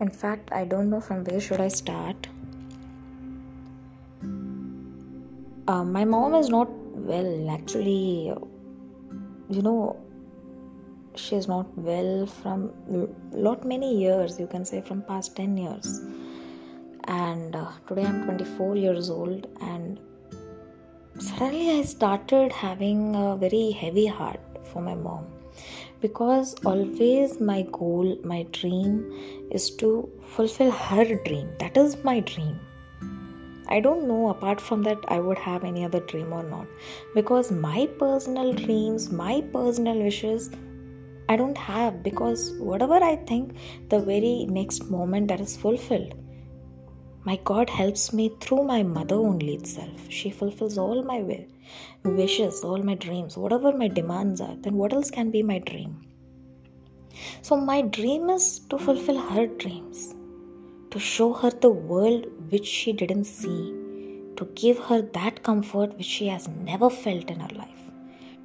In fact, I don't know from where should I start. Uh, my mom is not well. Actually, you know, she is not well from lot many years. You can say from past ten years. And uh, today I'm 24 years old, and suddenly I started having a very heavy heart for my mom because always my goal, my dream is to fulfill her dream. That is my dream. I don't know apart from that I would have any other dream or not because my personal dreams, my personal wishes, I don't have because whatever I think, the very next moment that is fulfilled. My God helps me through my mother only itself. She fulfills all my wishes, all my dreams, whatever my demands are. Then what else can be my dream? So, my dream is to fulfill her dreams, to show her the world which she didn't see, to give her that comfort which she has never felt in her life,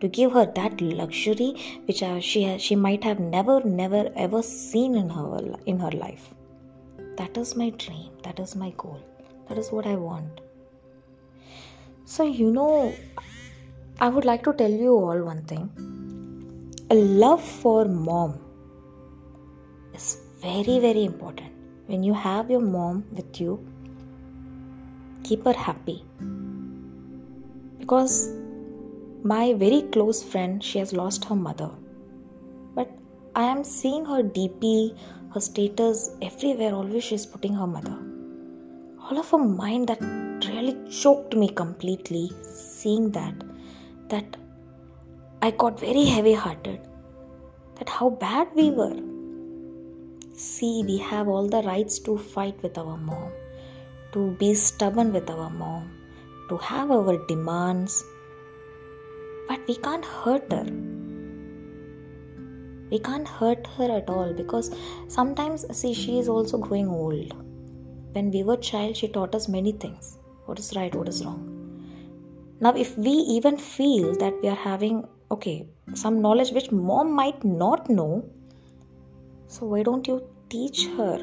to give her that luxury which uh, she, has, she might have never, never, ever seen in her, in her life. That is my dream, that is my goal, that is what I want. So, you know, I would like to tell you all one thing a love for mom is very, very important. When you have your mom with you, keep her happy. Because my very close friend, she has lost her mother. But I am seeing her DP, her status everywhere, always she's putting her mother. All of her mind that really choked me completely, seeing that, that I got very heavy hearted. That how bad we were See, we have all the rights to fight with our mom, to be stubborn with our mom, to have our demands, but we can't hurt her. We can't hurt her at all because sometimes, see, she is also growing old. When we were child, she taught us many things what is right, what is wrong. Now, if we even feel that we are having, okay, some knowledge which mom might not know, so, why don't you teach her?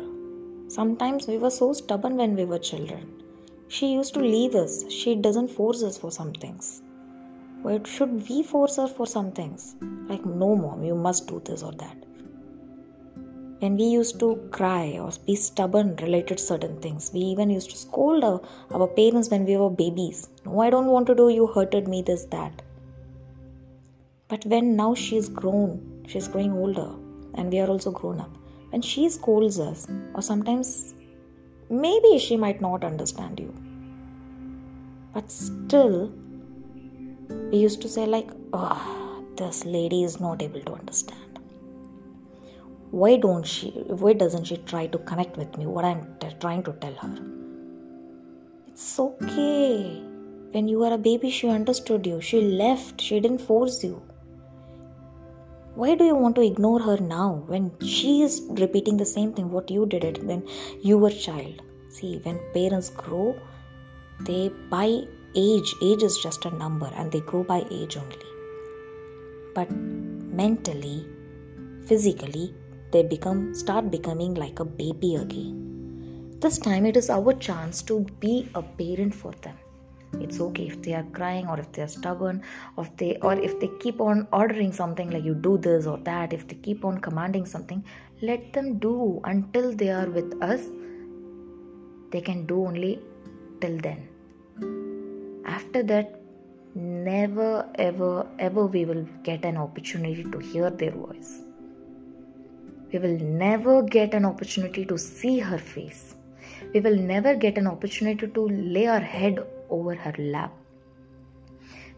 Sometimes we were so stubborn when we were children. She used to leave us, she doesn't force us for some things. Why should we force her for some things? Like, no, mom, you must do this or that. When we used to cry or be stubborn related certain things, we even used to scold our, our parents when we were babies. No, I don't want to do, you hurted me, this, that. But when now she's grown, she's growing older, and we are also grown up. When she scolds us, or sometimes maybe she might not understand you, but still, we used to say, like, oh, this lady is not able to understand. Why don't she, why doesn't she try to connect with me? What I'm t- trying to tell her. It's okay. When you were a baby, she understood you. She left. She didn't force you. Why do you want to ignore her now when she is repeating the same thing what you did it when you were child? See, when parents grow, they by age, age is just a number and they grow by age only. But mentally, physically, they become start becoming like a baby again. This time it is our chance to be a parent for them it's okay if they are crying or if they are stubborn or if they or if they keep on ordering something like you do this or that if they keep on commanding something let them do until they are with us they can do only till then after that never ever ever we will get an opportunity to hear their voice we will never get an opportunity to see her face we will never get an opportunity to lay our head over her lap.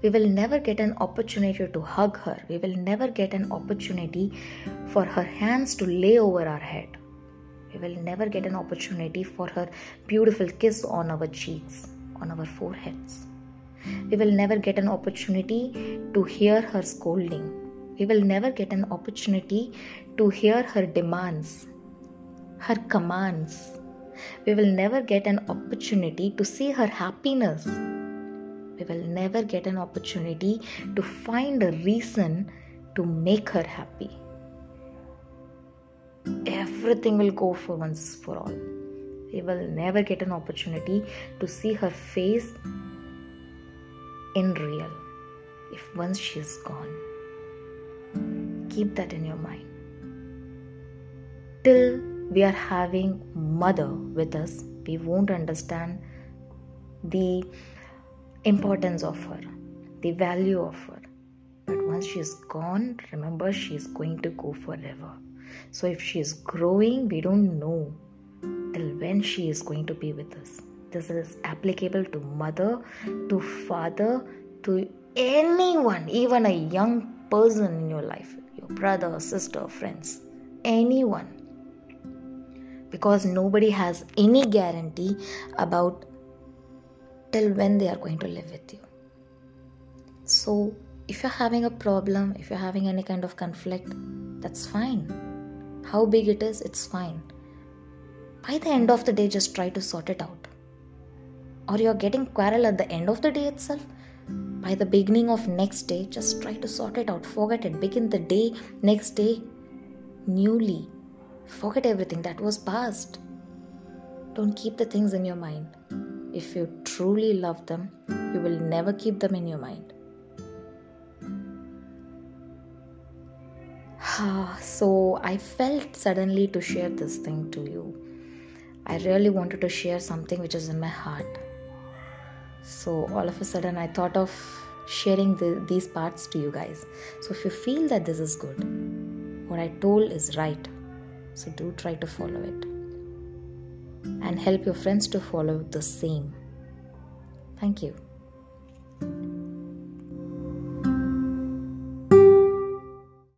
We will never get an opportunity to hug her. We will never get an opportunity for her hands to lay over our head. We will never get an opportunity for her beautiful kiss on our cheeks, on our foreheads. We will never get an opportunity to hear her scolding. We will never get an opportunity to hear her demands, her commands, we will never get an opportunity to see her happiness. We will never get an opportunity to find a reason to make her happy. Everything will go for once for all. We will never get an opportunity to see her face in real if once she is gone. Keep that in your mind. Till we are having mother with us, we won't understand the importance of her, the value of her. But once she is gone, remember she is going to go forever. So if she is growing, we don't know till when she is going to be with us. This is applicable to mother, to father, to anyone, even a young person in your life, your brother, sister, friends, anyone. Because nobody has any guarantee about till when they are going to live with you. So, if you're having a problem, if you're having any kind of conflict, that's fine. How big it is, it's fine. By the end of the day, just try to sort it out. Or you're getting quarrel at the end of the day itself. By the beginning of next day, just try to sort it out. Forget it. Begin the day next day newly. Forget everything that was past. Don't keep the things in your mind. If you truly love them, you will never keep them in your mind. Ah, so I felt suddenly to share this thing to you. I really wanted to share something which is in my heart. So all of a sudden, I thought of sharing the, these parts to you guys. So if you feel that this is good, what I told is right, so do try to follow it and help your friends to follow the same. Thank you.